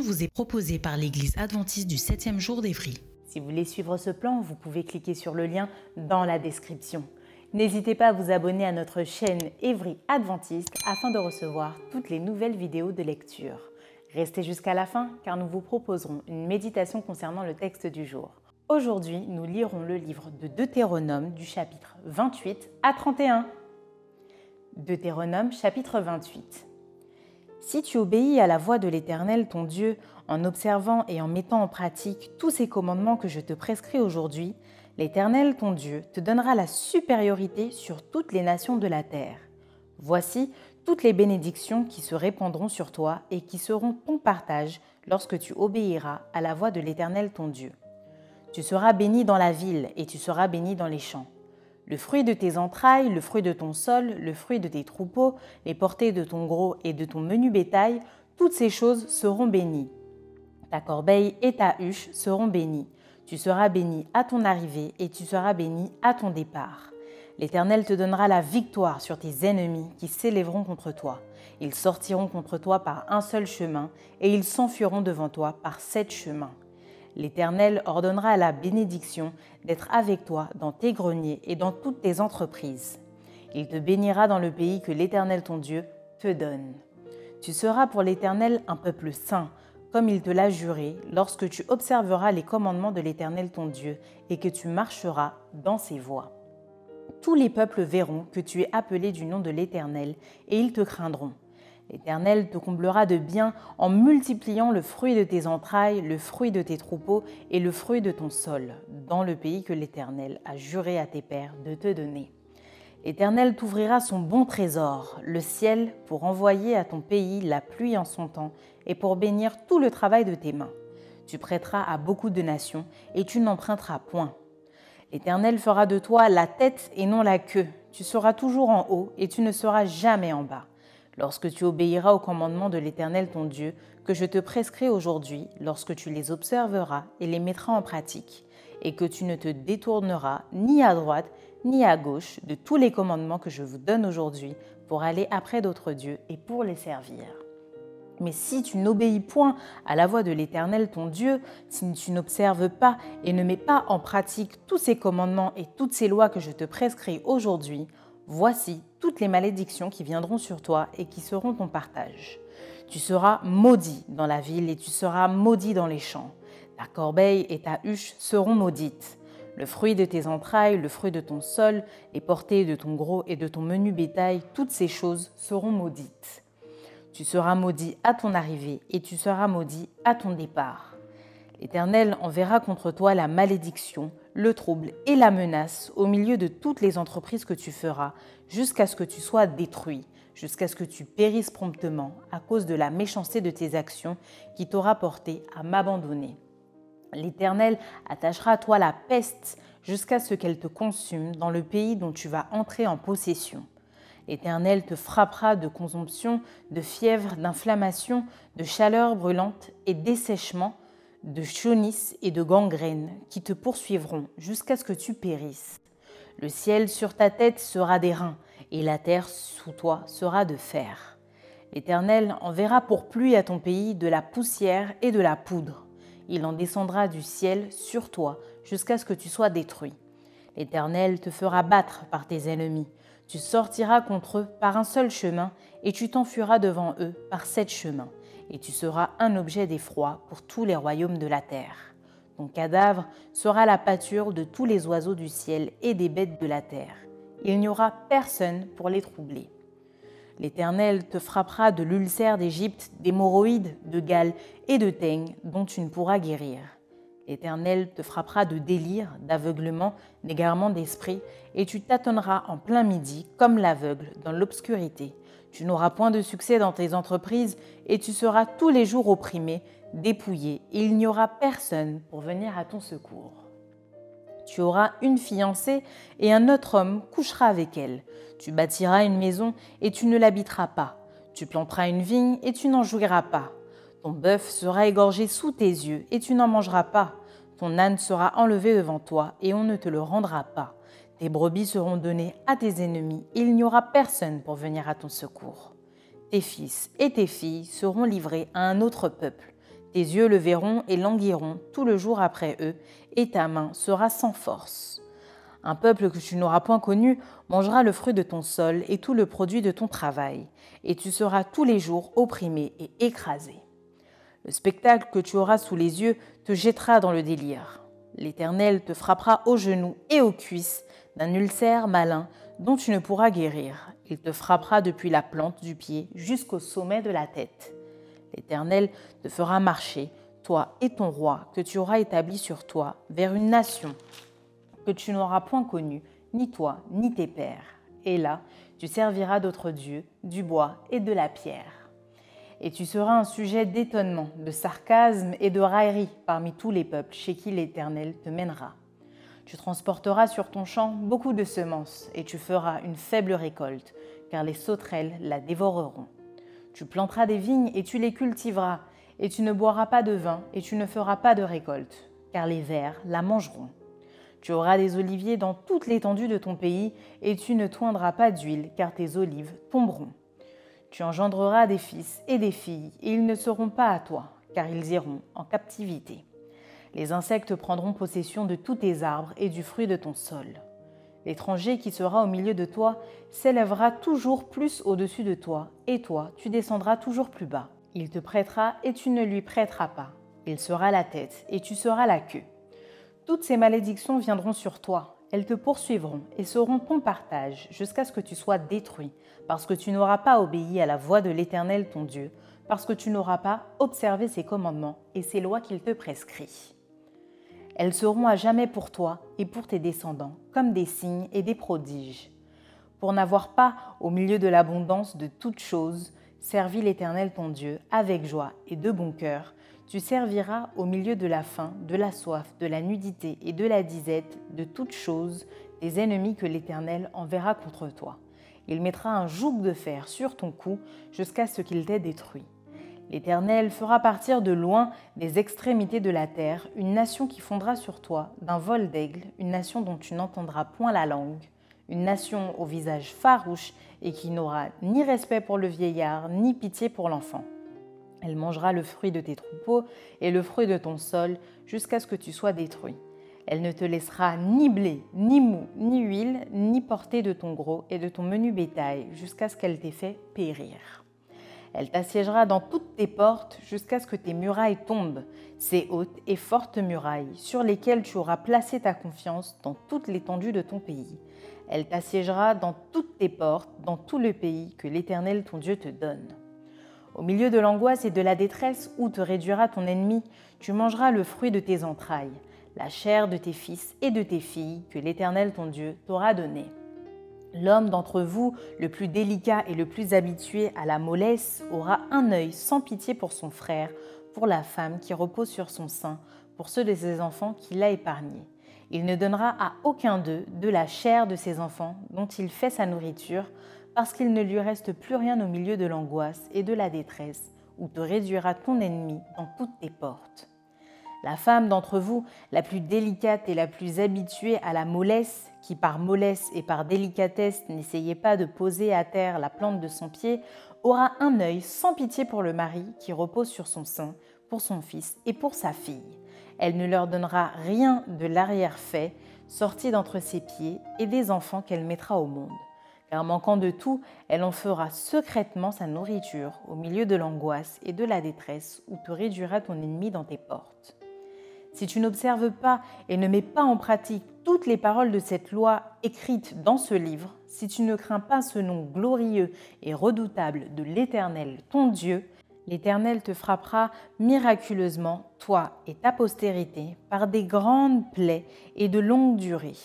Vous est proposée par l'Église adventiste du 7e jour d'Évry. Si vous voulez suivre ce plan, vous pouvez cliquer sur le lien dans la description. N'hésitez pas à vous abonner à notre chaîne Évry Adventiste afin de recevoir toutes les nouvelles vidéos de lecture. Restez jusqu'à la fin car nous vous proposerons une méditation concernant le texte du jour. Aujourd'hui, nous lirons le livre de Deutéronome du chapitre 28 à 31. Deutéronome chapitre 28. Si tu obéis à la voix de l'Éternel ton Dieu en observant et en mettant en pratique tous ces commandements que je te prescris aujourd'hui, l'Éternel ton Dieu te donnera la supériorité sur toutes les nations de la terre. Voici toutes les bénédictions qui se répandront sur toi et qui seront ton partage lorsque tu obéiras à la voix de l'Éternel ton Dieu. Tu seras béni dans la ville et tu seras béni dans les champs. Le fruit de tes entrailles, le fruit de ton sol, le fruit de tes troupeaux, les portées de ton gros et de ton menu bétail, toutes ces choses seront bénies. Ta corbeille et ta huche seront bénies. Tu seras béni à ton arrivée et tu seras béni à ton départ. L'Éternel te donnera la victoire sur tes ennemis qui s'élèveront contre toi. Ils sortiront contre toi par un seul chemin et ils s'enfuiront devant toi par sept chemins. L'Éternel ordonnera la bénédiction d'être avec toi dans tes greniers et dans toutes tes entreprises. Il te bénira dans le pays que l'Éternel ton Dieu te donne. Tu seras pour l'Éternel un peuple saint, comme il te l'a juré, lorsque tu observeras les commandements de l'Éternel ton Dieu et que tu marcheras dans ses voies. Tous les peuples verront que tu es appelé du nom de l'Éternel, et ils te craindront. L'Éternel te comblera de bien en multipliant le fruit de tes entrailles, le fruit de tes troupeaux et le fruit de ton sol, dans le pays que l'Éternel a juré à tes pères de te donner. L'Éternel t'ouvrira son bon trésor, le ciel, pour envoyer à ton pays la pluie en son temps et pour bénir tout le travail de tes mains. Tu prêteras à beaucoup de nations et tu n'emprunteras point. L'Éternel fera de toi la tête et non la queue. Tu seras toujours en haut et tu ne seras jamais en bas lorsque tu obéiras aux commandements de l'Éternel ton Dieu, que je te prescris aujourd'hui, lorsque tu les observeras et les mettras en pratique, et que tu ne te détourneras ni à droite ni à gauche de tous les commandements que je vous donne aujourd'hui pour aller après d'autres dieux et pour les servir. Mais si tu n'obéis point à la voix de l'Éternel ton Dieu, si tu n'observes pas et ne mets pas en pratique tous ces commandements et toutes ces lois que je te prescris aujourd'hui, Voici toutes les malédictions qui viendront sur toi et qui seront ton partage. Tu seras maudit dans la ville et tu seras maudit dans les champs. Ta corbeille et ta huche seront maudites. Le fruit de tes entrailles, le fruit de ton sol, les portées de ton gros et de ton menu bétail, toutes ces choses seront maudites. Tu seras maudit à ton arrivée et tu seras maudit à ton départ. L'Éternel enverra contre toi la malédiction, le trouble et la menace au milieu de toutes les entreprises que tu feras, jusqu'à ce que tu sois détruit, jusqu'à ce que tu périsses promptement à cause de la méchanceté de tes actions qui t'aura porté à m'abandonner. L'Éternel attachera à toi la peste jusqu'à ce qu'elle te consume dans le pays dont tu vas entrer en possession. L'Éternel te frappera de consomption, de fièvre, d'inflammation, de chaleur brûlante et dessèchement de chaunis et de gangrène qui te poursuivront jusqu'à ce que tu périsses. Le ciel sur ta tête sera d'airain, et la terre sous toi sera de fer. L'Éternel enverra pour pluie à ton pays de la poussière et de la poudre. Il en descendra du ciel sur toi jusqu'à ce que tu sois détruit. L'Éternel te fera battre par tes ennemis. Tu sortiras contre eux par un seul chemin, et tu t'enfuiras devant eux par sept chemins et tu seras un objet d'effroi pour tous les royaumes de la terre. Ton cadavre sera la pâture de tous les oiseaux du ciel et des bêtes de la terre. Il n'y aura personne pour les troubler. L'Éternel te frappera de l'ulcère d'Égypte, d'hémorroïdes, de Galles et de teigne dont tu ne pourras guérir. L'Éternel te frappera de délire, d'aveuglement, d'égarement d'esprit, et tu tâtonneras en plein midi comme l'aveugle dans l'obscurité. Tu n'auras point de succès dans tes entreprises, et tu seras tous les jours opprimé, dépouillé, et il n'y aura personne pour venir à ton secours. Tu auras une fiancée, et un autre homme couchera avec elle. Tu bâtiras une maison, et tu ne l'habiteras pas. Tu planteras une vigne, et tu n'en jouiras pas. Ton bœuf sera égorgé sous tes yeux, et tu n'en mangeras pas. Ton âne sera enlevé devant toi, et on ne te le rendra pas. Tes brebis seront données à tes ennemis, et il n'y aura personne pour venir à ton secours. Tes fils et tes filles seront livrés à un autre peuple. Tes yeux le verront et languiront tout le jour après eux, et ta main sera sans force. Un peuple que tu n'auras point connu mangera le fruit de ton sol et tout le produit de ton travail, et tu seras tous les jours opprimé et écrasé. Le spectacle que tu auras sous les yeux te jettera dans le délire. L'Éternel te frappera aux genoux et aux cuisses d'un ulcère malin dont tu ne pourras guérir. Il te frappera depuis la plante du pied jusqu'au sommet de la tête. L'Éternel te fera marcher, toi et ton roi, que tu auras établi sur toi, vers une nation que tu n'auras point connue, ni toi, ni tes pères. Et là, tu serviras d'autres dieux, du bois et de la pierre et tu seras un sujet d'étonnement, de sarcasme et de raillerie parmi tous les peuples chez qui l'Éternel te mènera. Tu transporteras sur ton champ beaucoup de semences, et tu feras une faible récolte, car les sauterelles la dévoreront. Tu planteras des vignes et tu les cultiveras, et tu ne boiras pas de vin, et tu ne feras pas de récolte, car les vers la mangeront. Tu auras des oliviers dans toute l'étendue de ton pays, et tu ne toindras pas d'huile, car tes olives tomberont. Tu engendreras des fils et des filles, et ils ne seront pas à toi, car ils iront en captivité. Les insectes prendront possession de tous tes arbres et du fruit de ton sol. L'étranger qui sera au milieu de toi s'élèvera toujours plus au-dessus de toi, et toi, tu descendras toujours plus bas. Il te prêtera et tu ne lui prêteras pas. Il sera la tête et tu seras la queue. Toutes ces malédictions viendront sur toi, elles te poursuivront et seront ton partage jusqu'à ce que tu sois détruit, parce que tu n'auras pas obéi à la voix de l'Éternel ton Dieu, parce que tu n'auras pas observé ses commandements et ses lois qu'il te prescrit. Elles seront à jamais pour toi et pour tes descendants, comme des signes et des prodiges. Pour n'avoir pas, au milieu de l'abondance de toutes choses, servi l'Éternel ton Dieu avec joie et de bon cœur, tu serviras au milieu de la faim, de la soif, de la nudité et de la disette, de toutes choses, des ennemis que l'Éternel enverra contre toi. Il mettra un joug de fer sur ton cou jusqu'à ce qu'il t'ait détruit. L'Éternel fera partir de loin des extrémités de la terre une nation qui fondra sur toi d'un vol d'aigle, une nation dont tu n'entendras point la langue, une nation au visage farouche et qui n'aura ni respect pour le vieillard, ni pitié pour l'enfant. Elle mangera le fruit de tes troupeaux et le fruit de ton sol jusqu'à ce que tu sois détruit. Elle ne te laissera ni blé, ni mou, ni huile, ni portée de ton gros et de ton menu bétail jusqu'à ce qu'elle t'ait fait périr. Elle t'assiégera dans toutes tes portes jusqu'à ce que tes murailles tombent, ces hautes et fortes murailles sur lesquelles tu auras placé ta confiance dans toute l'étendue de ton pays. Elle t'assiégera dans toutes tes portes, dans tout le pays que l'Éternel ton Dieu te donne. Au milieu de l'angoisse et de la détresse où te réduira ton ennemi, tu mangeras le fruit de tes entrailles, la chair de tes fils et de tes filles que l'Éternel ton Dieu t'aura donné. L'homme d'entre vous, le plus délicat et le plus habitué à la mollesse, aura un œil sans pitié pour son frère, pour la femme qui repose sur son sein, pour ceux de ses enfants qu'il a épargnés. Il ne donnera à aucun d'eux de la chair de ses enfants dont il fait sa nourriture, parce qu'il ne lui reste plus rien au milieu de l'angoisse et de la détresse, où te réduira ton ennemi dans toutes tes portes. La femme d'entre vous, la plus délicate et la plus habituée à la mollesse, qui par mollesse et par délicatesse n'essayait pas de poser à terre la plante de son pied, aura un œil sans pitié pour le mari qui repose sur son sein, pour son fils et pour sa fille. Elle ne leur donnera rien de l'arrière-fait sorti d'entre ses pieds et des enfants qu'elle mettra au monde car manquant de tout, elle en fera secrètement sa nourriture au milieu de l'angoisse et de la détresse où te réduira ton ennemi dans tes portes. Si tu n'observes pas et ne mets pas en pratique toutes les paroles de cette loi écrites dans ce livre, si tu ne crains pas ce nom glorieux et redoutable de l'Éternel, ton Dieu, l'Éternel te frappera miraculeusement, toi et ta postérité, par des grandes plaies et de longue durée,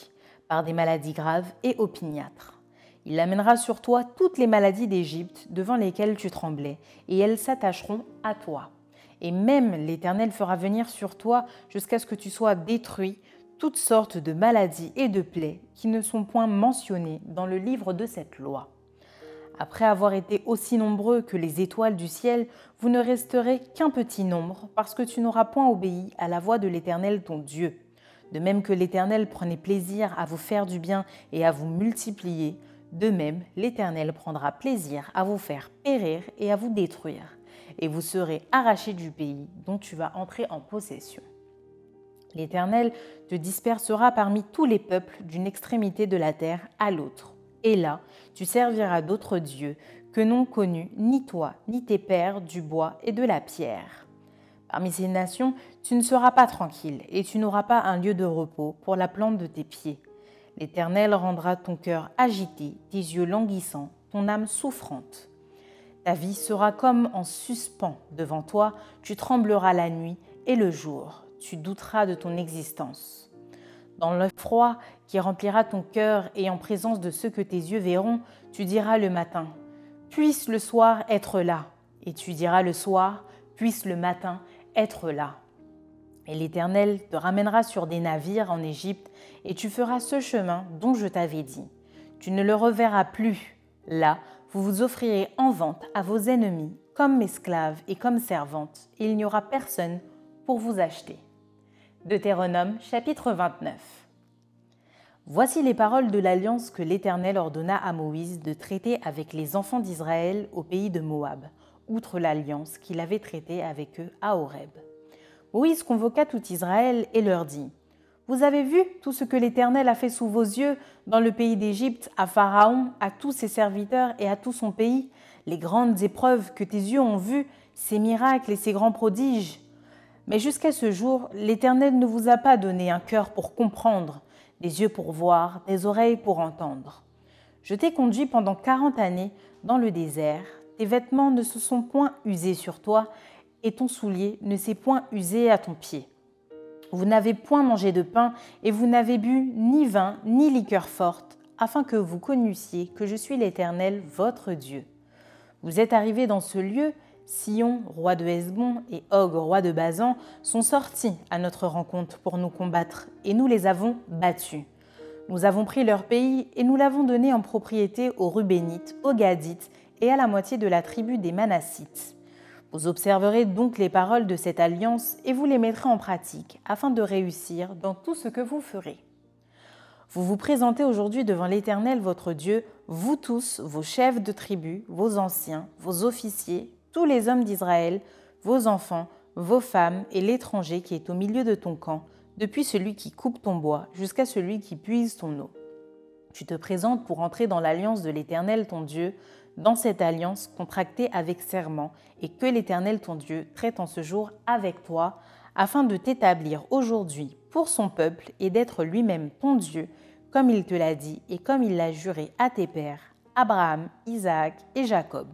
par des maladies graves et opiniâtres. Il amènera sur toi toutes les maladies d'Égypte devant lesquelles tu tremblais, et elles s'attacheront à toi. Et même l'Éternel fera venir sur toi jusqu'à ce que tu sois détruit toutes sortes de maladies et de plaies qui ne sont point mentionnées dans le livre de cette loi. Après avoir été aussi nombreux que les étoiles du ciel, vous ne resterez qu'un petit nombre, parce que tu n'auras point obéi à la voix de l'Éternel ton Dieu. De même que l'Éternel prenait plaisir à vous faire du bien et à vous multiplier, de même l'Éternel prendra plaisir à vous faire périr et à vous détruire et vous serez arrachés du pays dont tu vas entrer en possession. L'Éternel te dispersera parmi tous les peuples d'une extrémité de la terre à l'autre. Et là, tu serviras d'autres dieux que n'ont connus ni toi ni tes pères du bois et de la pierre. Parmi ces nations, tu ne seras pas tranquille et tu n'auras pas un lieu de repos pour la plante de tes pieds. L'Éternel rendra ton cœur agité, tes yeux languissants, ton âme souffrante. Ta vie sera comme en suspens devant toi, tu trembleras la nuit et le jour, tu douteras de ton existence. Dans le froid qui remplira ton cœur et en présence de ceux que tes yeux verront, tu diras le matin, puisse le soir être là, et tu diras le soir, puisse le matin être là. Et l'Éternel te ramènera sur des navires en Égypte, et tu feras ce chemin dont je t'avais dit. Tu ne le reverras plus. Là, vous vous offrirez en vente à vos ennemis comme esclaves et comme servantes, et il n'y aura personne pour vous acheter. Deutéronome chapitre 29 Voici les paroles de l'alliance que l'Éternel ordonna à Moïse de traiter avec les enfants d'Israël au pays de Moab, outre l'alliance qu'il avait traitée avec eux à Horeb. Moïse convoqua tout Israël et leur dit vous avez vu tout ce que l'Éternel a fait sous vos yeux dans le pays d'Égypte, à Pharaon, à tous ses serviteurs et à tout son pays, les grandes épreuves que tes yeux ont vues, ces miracles et ces grands prodiges. Mais jusqu'à ce jour, l'Éternel ne vous a pas donné un cœur pour comprendre, des yeux pour voir, des oreilles pour entendre. Je t'ai conduit pendant quarante années dans le désert, tes vêtements ne se sont point usés sur toi, et ton soulier ne s'est point usé à ton pied. Vous n'avez point mangé de pain, et vous n'avez bu ni vin, ni liqueur forte, afin que vous connussiez que je suis l'Éternel, votre Dieu. Vous êtes arrivés dans ce lieu, Sion, roi de Hesbon, et Og, roi de Bazan, sont sortis à notre rencontre pour nous combattre, et nous les avons battus. Nous avons pris leur pays, et nous l'avons donné en propriété aux Rubénites, aux Gadites, et à la moitié de la tribu des Manassites. Vous observerez donc les paroles de cette alliance et vous les mettrez en pratique afin de réussir dans tout ce que vous ferez. Vous vous présentez aujourd'hui devant l'Éternel votre Dieu, vous tous, vos chefs de tribu, vos anciens, vos officiers, tous les hommes d'Israël, vos enfants, vos femmes et l'étranger qui est au milieu de ton camp, depuis celui qui coupe ton bois jusqu'à celui qui puise ton eau. Tu te présentes pour entrer dans l'alliance de l'Éternel ton Dieu, dans cette alliance contractée avec serment et que l'Éternel ton Dieu traite en ce jour avec toi, afin de t'établir aujourd'hui pour son peuple et d'être lui-même ton Dieu, comme il te l'a dit et comme il l'a juré à tes pères, Abraham, Isaac et Jacob.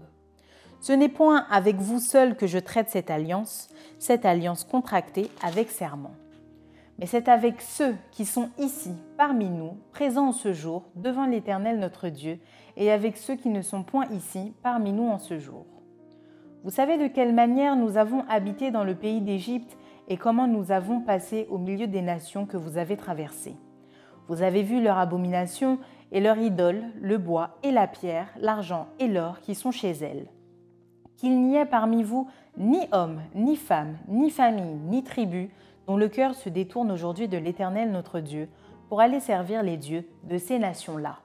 Ce n'est point avec vous seul que je traite cette alliance, cette alliance contractée avec serment. Mais c'est avec ceux qui sont ici, parmi nous, présents en ce jour, devant l'Éternel notre Dieu, et avec ceux qui ne sont point ici parmi nous en ce jour. Vous savez de quelle manière nous avons habité dans le pays d'Égypte et comment nous avons passé au milieu des nations que vous avez traversées. Vous avez vu leur abomination et leur idole, le bois et la pierre, l'argent et l'or qui sont chez elles. Qu'il n'y ait parmi vous ni homme, ni femme, ni famille, ni tribu, dont le cœur se détourne aujourd'hui de l'Éternel notre Dieu, pour aller servir les dieux de ces nations-là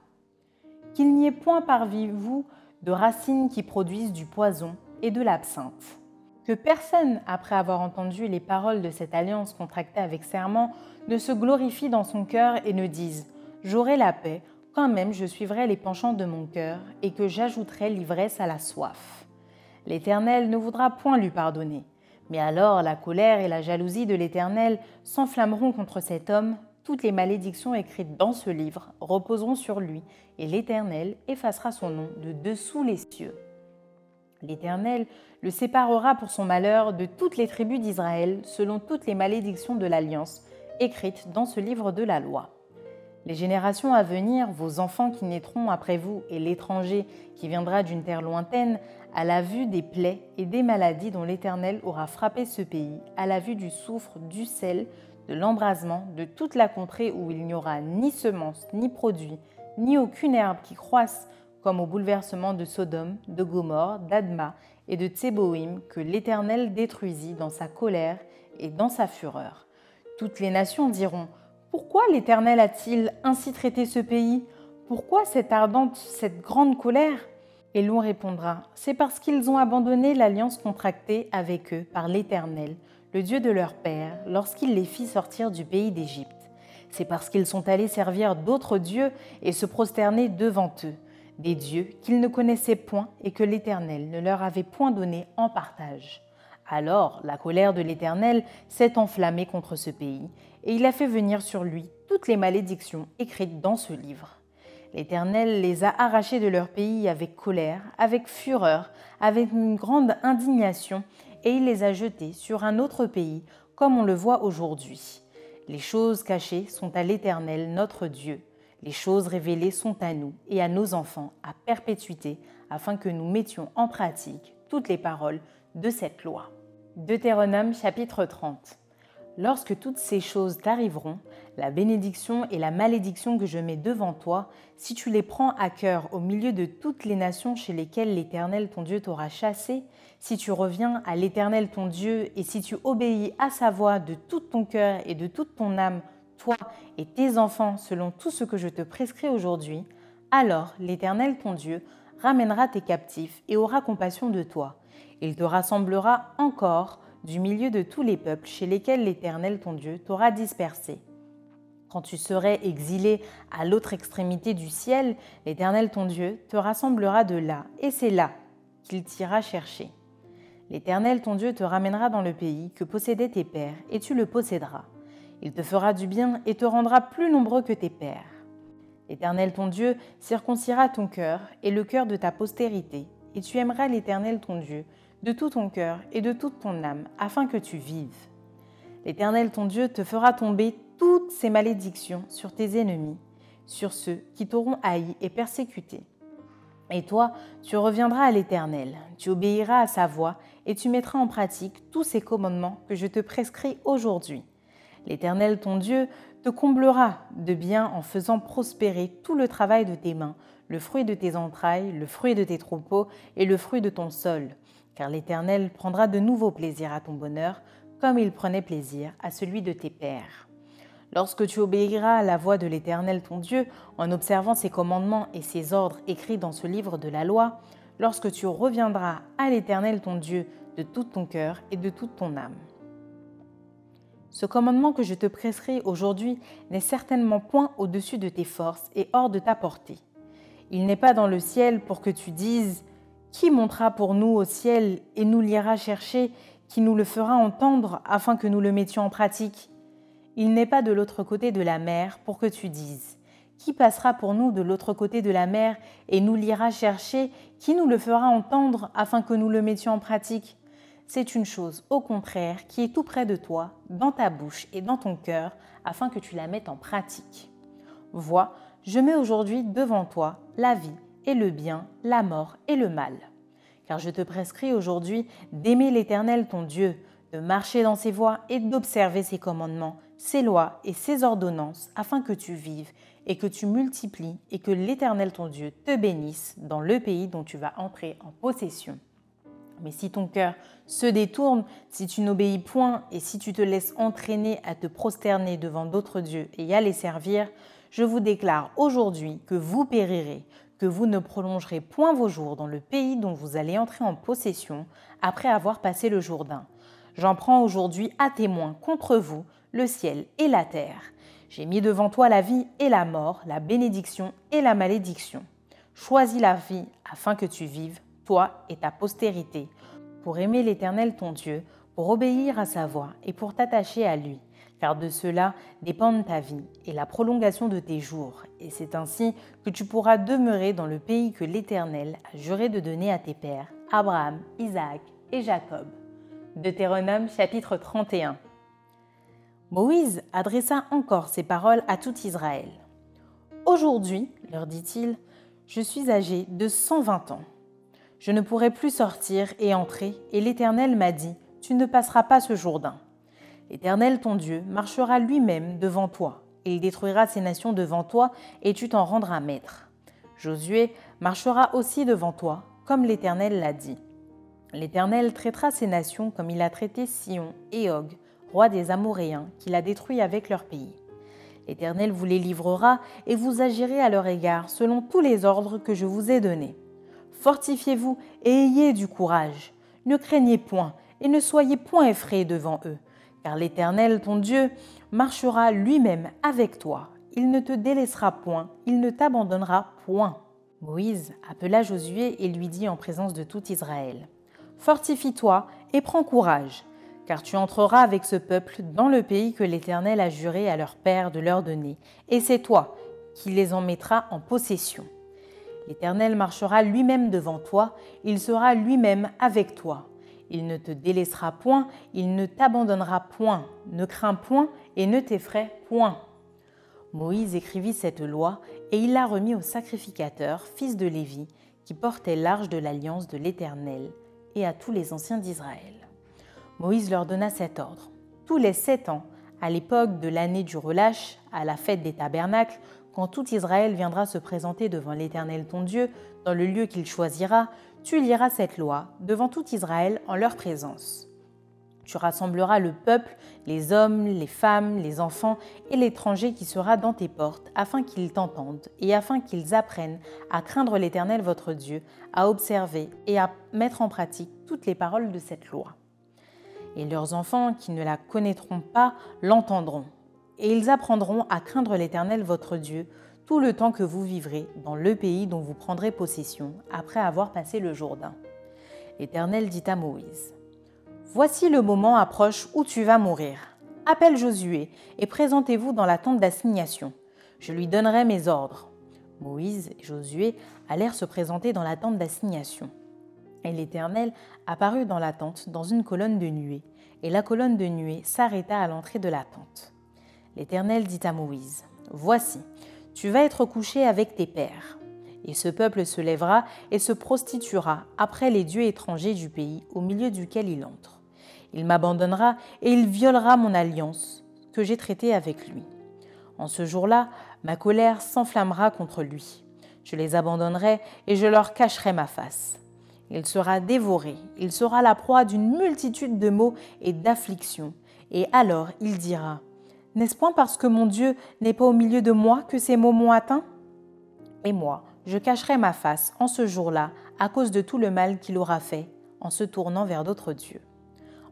qu'il n'y ait point parmi vous de racines qui produisent du poison et de l'absinthe. Que personne, après avoir entendu les paroles de cette alliance contractée avec serment, ne se glorifie dans son cœur et ne dise J'aurai la paix, quand même je suivrai les penchants de mon cœur, et que j'ajouterai l'ivresse à la soif. L'Éternel ne voudra point lui pardonner. Mais alors la colère et la jalousie de l'Éternel s'enflammeront contre cet homme, toutes les malédictions écrites dans ce livre reposeront sur lui, et l'Éternel effacera son nom de dessous les cieux. L'Éternel le séparera pour son malheur de toutes les tribus d'Israël selon toutes les malédictions de l'alliance écrites dans ce livre de la loi. Les générations à venir, vos enfants qui naîtront après vous et l'étranger qui viendra d'une terre lointaine, à la vue des plaies et des maladies dont l'Éternel aura frappé ce pays, à la vue du soufre, du sel, de l'embrasement, de toute la contrée où il n'y aura ni semence, ni produit, ni aucune herbe qui croisse, comme au bouleversement de Sodome, de Gomorre, d'Adma et de Tseboïm que l'Éternel détruisit dans sa colère et dans sa fureur. Toutes les nations diront Pourquoi l'Éternel a-t-il ainsi traité ce pays? Pourquoi cette ardente, cette grande colère? Et l'on répondra C'est parce qu'ils ont abandonné l'alliance contractée avec eux par l'Éternel, le Dieu de leur père, lorsqu'il les fit sortir du pays d'Égypte. C'est parce qu'ils sont allés servir d'autres dieux et se prosterner devant eux des dieux qu'ils ne connaissaient point et que l'Éternel ne leur avait point donné en partage. Alors la colère de l'Éternel s'est enflammée contre ce pays, et il a fait venir sur lui toutes les malédictions écrites dans ce livre. L'Éternel les a arrachés de leur pays avec colère, avec fureur, avec une grande indignation, et il les a jetés sur un autre pays, comme on le voit aujourd'hui. Les choses cachées sont à l'Éternel notre Dieu, les choses révélées sont à nous et à nos enfants à perpétuité, afin que nous mettions en pratique toutes les paroles de cette loi. Deutéronome chapitre 30. Lorsque toutes ces choses t'arriveront, la bénédiction et la malédiction que je mets devant toi, si tu les prends à cœur au milieu de toutes les nations chez lesquelles l'Éternel ton Dieu t'aura chassé, si tu reviens à l'Éternel ton Dieu et si tu obéis à sa voix de tout ton cœur et de toute ton âme toi et tes enfants selon tout ce que je te prescris aujourd'hui, alors l'Éternel ton Dieu ramènera tes captifs et aura compassion de toi. Il te rassemblera encore du milieu de tous les peuples chez lesquels l'Éternel ton Dieu t'aura dispersé. Quand tu serais exilé à l'autre extrémité du ciel, l'Éternel ton Dieu te rassemblera de là, et c'est là qu'il t'ira chercher. L'Éternel ton Dieu te ramènera dans le pays que possédaient tes pères, et tu le posséderas. Il te fera du bien et te rendra plus nombreux que tes pères. L'Éternel ton Dieu circoncira ton cœur et le cœur de ta postérité, et tu aimeras l'Éternel ton Dieu de tout ton cœur et de toute ton âme, afin que tu vives. L'Éternel ton Dieu te fera tomber toutes ces malédictions sur tes ennemis, sur ceux qui t'auront haï et persécuté. Et toi, tu reviendras à l'Éternel, tu obéiras à sa voix, et tu mettras en pratique tous ces commandements que je te prescris aujourd'hui. L'Éternel ton Dieu te comblera de bien en faisant prospérer tout le travail de tes mains, le fruit de tes entrailles, le fruit de tes troupeaux et le fruit de ton sol, car l'Éternel prendra de nouveaux plaisirs à ton bonheur, comme il prenait plaisir à celui de tes pères. Lorsque tu obéiras à la voix de l'Éternel ton Dieu en observant ses commandements et ses ordres écrits dans ce livre de la loi, lorsque tu reviendras à l'Éternel ton Dieu de tout ton cœur et de toute ton âme. Ce commandement que je te presserai aujourd'hui n'est certainement point au-dessus de tes forces et hors de ta portée. Il n'est pas dans le ciel pour que tu dises Qui montera pour nous au ciel et nous l'ira chercher, qui nous le fera entendre afin que nous le mettions en pratique? Il n'est pas de l'autre côté de la mer pour que tu dises Qui passera pour nous de l'autre côté de la mer et nous l'ira chercher, qui nous le fera entendre afin que nous le mettions en pratique? C'est une chose, au contraire, qui est tout près de toi, dans ta bouche et dans ton cœur, afin que tu la mettes en pratique. Vois, je mets aujourd'hui devant toi la vie et le bien, la mort et le mal. Car je te prescris aujourd'hui d'aimer l'Éternel ton Dieu, de marcher dans ses voies et d'observer ses commandements, ses lois et ses ordonnances, afin que tu vives et que tu multiplies et que l'Éternel ton Dieu te bénisse dans le pays dont tu vas entrer en possession. Mais si ton cœur se détourne, si tu n'obéis point et si tu te laisses entraîner à te prosterner devant d'autres dieux et à les servir, je vous déclare aujourd'hui que vous périrez, que vous ne prolongerez point vos jours dans le pays dont vous allez entrer en possession après avoir passé le Jourdain. J'en prends aujourd'hui à témoin contre vous le ciel et la terre. J'ai mis devant toi la vie et la mort, la bénédiction et la malédiction. Choisis la vie afin que tu vives toi et ta postérité, pour aimer l'Éternel ton Dieu, pour obéir à sa voix et pour t'attacher à lui, car de cela dépendent ta vie et la prolongation de tes jours, et c'est ainsi que tu pourras demeurer dans le pays que l'Éternel a juré de donner à tes pères, Abraham, Isaac et Jacob. Deutéronome chapitre 31. Moïse adressa encore ces paroles à tout Israël. Aujourd'hui, leur dit-il, je suis âgé de 120 ans. Je ne pourrai plus sortir et entrer, et l'Éternel m'a dit, Tu ne passeras pas ce Jourdain. L'Éternel ton Dieu marchera lui-même devant toi, et il détruira ces nations devant toi, et tu t'en rendras maître. Josué marchera aussi devant toi, comme l'Éternel l'a dit. L'Éternel traitera ces nations comme il a traité Sion et Og, roi des Amoréens, qu'il a détruits avec leur pays. L'Éternel vous les livrera, et vous agirez à leur égard selon tous les ordres que je vous ai donnés. Fortifiez-vous et ayez du courage. Ne craignez point, et ne soyez point effrayés devant eux car l'Éternel, ton Dieu, marchera lui-même avec toi. Il ne te délaissera point, il ne t'abandonnera point. Moïse appela Josué et lui dit en présence de tout Israël, Fortifie-toi et prends courage, car tu entreras avec ce peuple dans le pays que l'Éternel a juré à leur père de leur donner, et c'est toi qui les en mettras en possession. L'Éternel marchera lui-même devant toi, il sera lui-même avec toi. Il ne te délaissera point, il ne t'abandonnera point, ne crains point et ne t'effraie point. Moïse écrivit cette loi et il la remit au sacrificateur, fils de Lévi, qui portait l'arche de l'alliance de l'Éternel, et à tous les anciens d'Israël. Moïse leur donna cet ordre. Tous les sept ans, à l'époque de l'année du relâche, à la fête des tabernacles, quand tout Israël viendra se présenter devant l'Éternel ton Dieu, dans le lieu qu'il choisira, tu liras cette loi devant tout Israël en leur présence. Tu rassembleras le peuple, les hommes, les femmes, les enfants et l'étranger qui sera dans tes portes, afin qu'ils t'entendent et afin qu'ils apprennent à craindre l'Éternel votre Dieu, à observer et à mettre en pratique toutes les paroles de cette loi. Et leurs enfants qui ne la connaîtront pas l'entendront, et ils apprendront à craindre l'Éternel votre Dieu tout le temps que vous vivrez dans le pays dont vous prendrez possession après avoir passé le Jourdain. L'Éternel dit à Moïse, Voici le moment approche où tu vas mourir. Appelle Josué et présentez-vous dans la tente d'assignation. Je lui donnerai mes ordres. Moïse et Josué allèrent se présenter dans la tente d'assignation. Et l'Éternel apparut dans la tente dans une colonne de nuée, et la colonne de nuée s'arrêta à l'entrée de la tente. L'Éternel dit à Moïse, Voici, tu vas être couché avec tes pères. Et ce peuple se lèvera et se prostituera après les dieux étrangers du pays au milieu duquel il entre. Il m'abandonnera et il violera mon alliance que j'ai traitée avec lui. En ce jour-là, ma colère s'enflammera contre lui. Je les abandonnerai et je leur cacherai ma face. Il sera dévoré, il sera la proie d'une multitude de maux et d'afflictions. Et alors il dira, n'est-ce point parce que mon Dieu n'est pas au milieu de moi que ces mots m'ont atteint? Et moi, je cacherai ma face en ce jour-là à cause de tout le mal qu'il aura fait en se tournant vers d'autres dieux.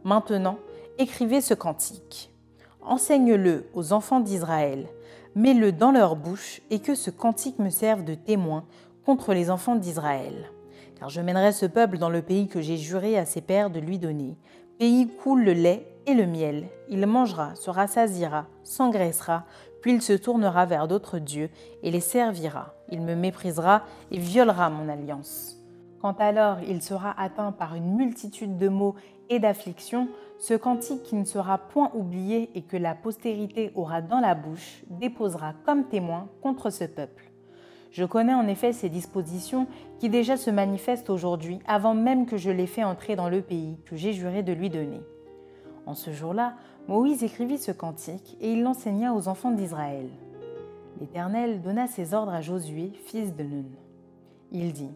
Maintenant, écrivez ce cantique. Enseigne-le aux enfants d'Israël, mets-le dans leur bouche et que ce cantique me serve de témoin contre les enfants d'Israël. Car je mènerai ce peuple dans le pays que j'ai juré à ses pères de lui donner, pays coule le lait et le miel. Il mangera, se rassasiera, s'engraissera, puis il se tournera vers d'autres dieux et les servira. Il me méprisera et violera mon alliance. Quand alors il sera atteint par une multitude de maux et d'afflictions, ce cantique qui ne sera point oublié et que la postérité aura dans la bouche déposera comme témoin contre ce peuple. Je connais en effet ces dispositions qui déjà se manifestent aujourd'hui avant même que je l'ai fait entrer dans le pays que j'ai juré de lui donner. En ce jour-là, Moïse écrivit ce cantique et il l'enseigna aux enfants d'Israël. L'Éternel donna ses ordres à Josué, fils de Nun. Il dit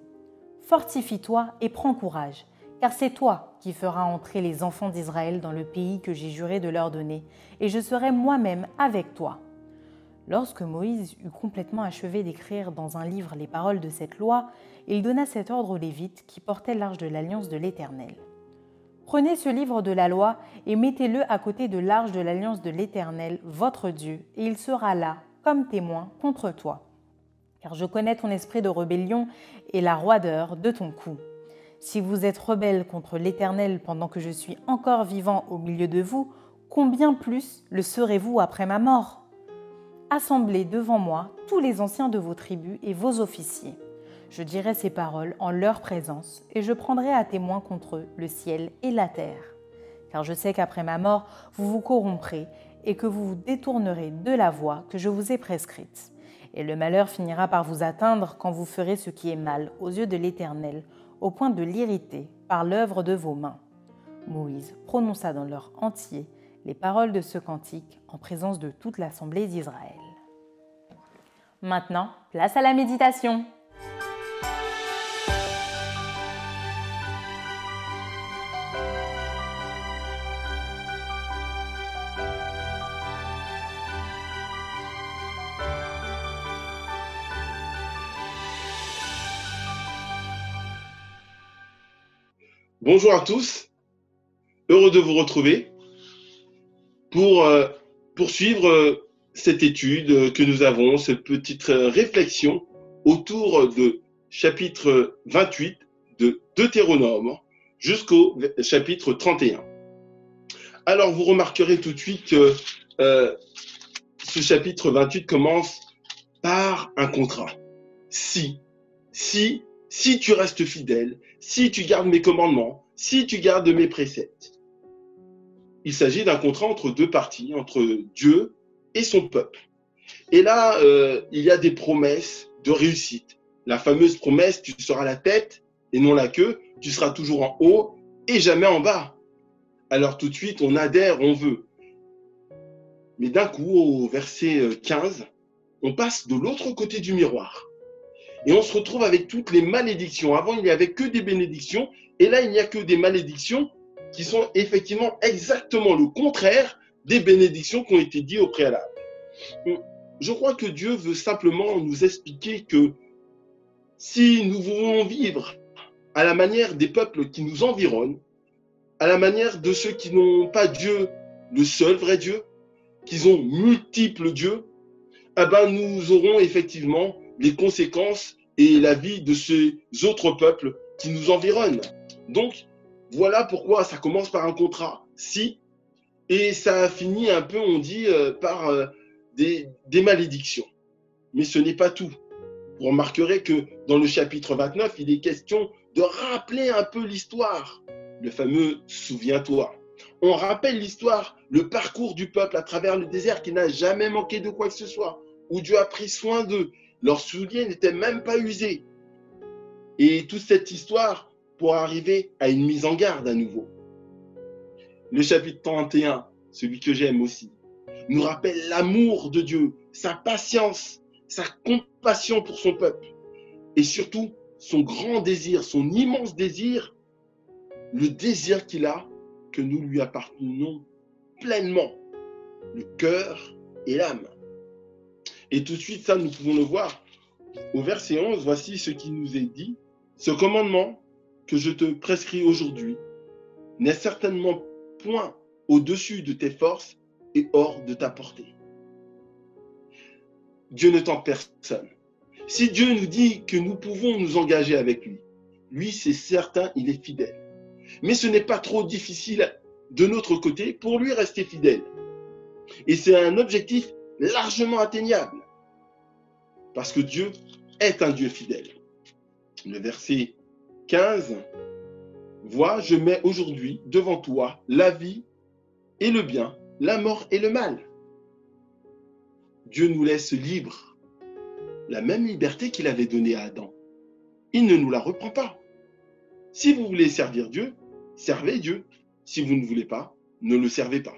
Fortifie-toi et prends courage, car c'est toi qui feras entrer les enfants d'Israël dans le pays que j'ai juré de leur donner, et je serai moi-même avec toi. Lorsque Moïse eut complètement achevé d'écrire dans un livre les paroles de cette loi, il donna cet ordre aux Lévites qui portaient l'arche de l'alliance de l'Éternel. Prenez ce livre de la loi et mettez-le à côté de l'arche de l'alliance de l'Éternel, votre Dieu, et il sera là comme témoin contre toi. Car je connais ton esprit de rébellion et la roideur de ton cou. Si vous êtes rebelle contre l'Éternel pendant que je suis encore vivant au milieu de vous, combien plus le serez-vous après ma mort? Assemblez devant moi tous les anciens de vos tribus et vos officiers. Je dirai ces paroles en leur présence, et je prendrai à témoin contre eux le ciel et la terre. Car je sais qu'après ma mort, vous vous corromprez, et que vous vous détournerez de la voie que je vous ai prescrite. Et le malheur finira par vous atteindre quand vous ferez ce qui est mal aux yeux de l'Éternel, au point de l'irriter par l'œuvre de vos mains. Moïse prononça dans leur entier les paroles de ce cantique en présence de toute l'assemblée d'Israël. Maintenant, place à la méditation. Bonjour à tous, heureux de vous retrouver pour euh, poursuivre euh, cette étude que nous avons, cette petite euh, réflexion autour de chapitre 28 de Deutéronome jusqu'au chapitre 31. Alors vous remarquerez tout de suite que ce chapitre 28 commence par un contrat. Si, si si tu restes fidèle, si tu gardes mes commandements, si tu gardes mes préceptes. Il s'agit d'un contrat entre deux parties, entre Dieu et son peuple. Et là, euh, il y a des promesses de réussite. La fameuse promesse, tu seras la tête et non la queue, tu seras toujours en haut et jamais en bas. Alors tout de suite, on adhère, on veut. Mais d'un coup, au verset 15, on passe de l'autre côté du miroir. Et on se retrouve avec toutes les malédictions. Avant, il n'y avait que des bénédictions. Et là, il n'y a que des malédictions qui sont effectivement exactement le contraire des bénédictions qui ont été dites au préalable. Je crois que Dieu veut simplement nous expliquer que si nous voulons vivre à la manière des peuples qui nous environnent, à la manière de ceux qui n'ont pas Dieu, le seul vrai Dieu, qu'ils ont multiples dieux, eh ben nous aurons effectivement les conséquences et la vie de ces autres peuples qui nous environnent. Donc, voilà pourquoi ça commence par un contrat, si, et ça a fini un peu, on dit, euh, par euh, des, des malédictions. Mais ce n'est pas tout. Vous remarquerez que dans le chapitre 29, il est question de rappeler un peu l'histoire, le fameux Souviens-toi. On rappelle l'histoire, le parcours du peuple à travers le désert qui n'a jamais manqué de quoi que ce soit, où Dieu a pris soin d'eux, leurs souliers n'étaient même pas usés. Et toute cette histoire pour arriver à une mise en garde à nouveau. Le chapitre 31, celui que j'aime aussi, nous rappelle l'amour de Dieu, sa patience, sa compassion pour son peuple et surtout son grand désir, son immense désir, le désir qu'il a que nous lui appartenons pleinement, le cœur et l'âme. Et tout de suite, ça, nous pouvons le voir. Au verset 11, voici ce qui nous est dit. Ce commandement que je te prescris aujourd'hui n'est certainement point au-dessus de tes forces et hors de ta portée. Dieu ne tente personne. Si Dieu nous dit que nous pouvons nous engager avec lui, lui, c'est certain, il est fidèle. Mais ce n'est pas trop difficile de notre côté pour lui rester fidèle. Et c'est un objectif largement atteignable. Parce que Dieu est un Dieu fidèle. Le verset 15, Vois, je mets aujourd'hui devant toi la vie et le bien, la mort et le mal. Dieu nous laisse libres, la même liberté qu'il avait donnée à Adam. Il ne nous la reprend pas. Si vous voulez servir Dieu, servez Dieu. Si vous ne voulez pas, ne le servez pas.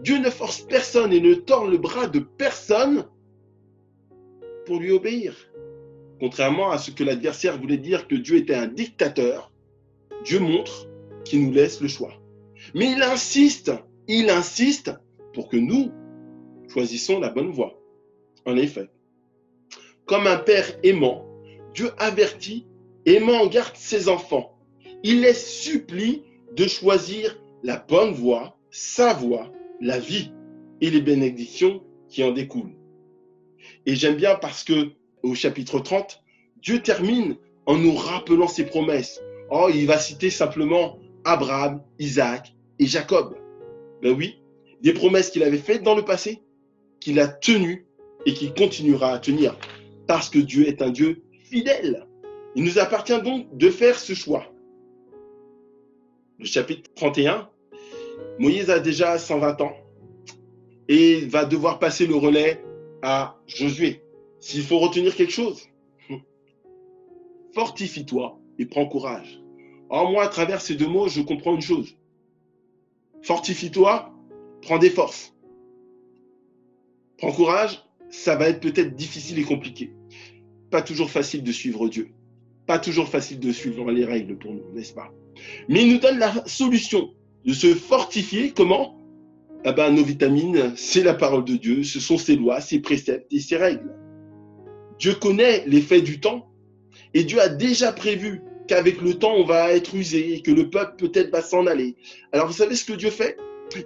Dieu ne force personne et ne tord le bras de personne pour lui obéir. Contrairement à ce que l'adversaire voulait dire que Dieu était un dictateur, Dieu montre qu'il nous laisse le choix. Mais il insiste, il insiste pour que nous choisissons la bonne voie. En effet, comme un père aimant, Dieu avertit, aimant en garde ses enfants. Il les supplie de choisir la bonne voie, sa voie, la vie et les bénédictions qui en découlent. Et j'aime bien parce que au chapitre 30, Dieu termine en nous rappelant ses promesses, Oh, il va citer simplement Abraham, Isaac et Jacob. Ben oui, des promesses qu'il avait faites dans le passé, qu'il a tenues et qu'il continuera à tenir. Parce que Dieu est un Dieu fidèle. Il nous appartient donc de faire ce choix. Le chapitre 31, Moïse a déjà 120 ans et va devoir passer le relais à Josué. S'il faut retenir quelque chose, fortifie-toi et prends courage. En moi, à travers ces deux mots, je comprends une chose. Fortifie-toi, prends des forces. Prends courage, ça va être peut-être difficile et compliqué. Pas toujours facile de suivre Dieu. Pas toujours facile de suivre les règles pour nous, n'est-ce pas? Mais il nous donne la solution de se fortifier. Comment? Ah ben, Nos vitamines, c'est la parole de Dieu, ce sont ses lois, ses préceptes et ses règles. Dieu connaît l'effet du temps et Dieu a déjà prévu qu'avec le temps, on va être usé et que le peuple peut-être va s'en aller. Alors, vous savez ce que Dieu fait?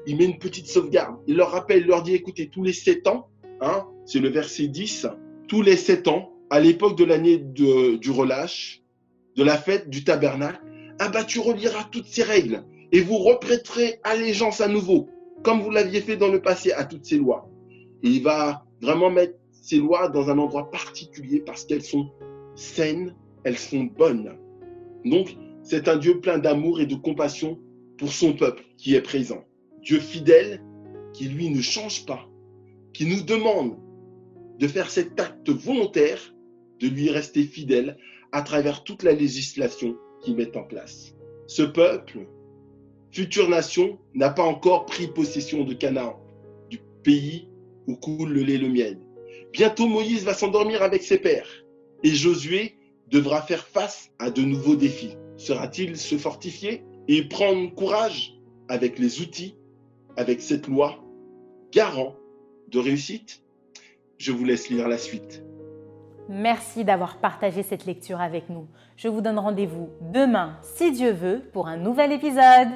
Il met une petite sauvegarde. Il leur rappelle, il leur dit, écoutez, tous les sept ans, hein, c'est le verset 10, tous les sept ans, à l'époque de l'année du relâche, de la fête du tabernacle, ah bah, tu reliras toutes ces règles et vous reprêterez allégeance à nouveau, comme vous l'aviez fait dans le passé à toutes ces lois. Et il va vraiment mettre ces lois dans un endroit particulier parce qu'elles sont saines, elles sont bonnes. Donc, c'est un Dieu plein d'amour et de compassion pour son peuple qui est présent. Dieu fidèle qui, lui, ne change pas, qui nous demande de faire cet acte volontaire, de lui rester fidèle à travers toute la législation qu'il met en place. Ce peuple, future nation, n'a pas encore pris possession de Canaan, du pays où coule le lait le miel. Bientôt Moïse va s'endormir avec ses pères et Josué devra faire face à de nouveaux défis. Sera-t-il se fortifier et prendre courage avec les outils, avec cette loi garant de réussite? Je vous laisse lire la suite. Merci d'avoir partagé cette lecture avec nous. Je vous donne rendez-vous demain, si Dieu veut, pour un nouvel épisode.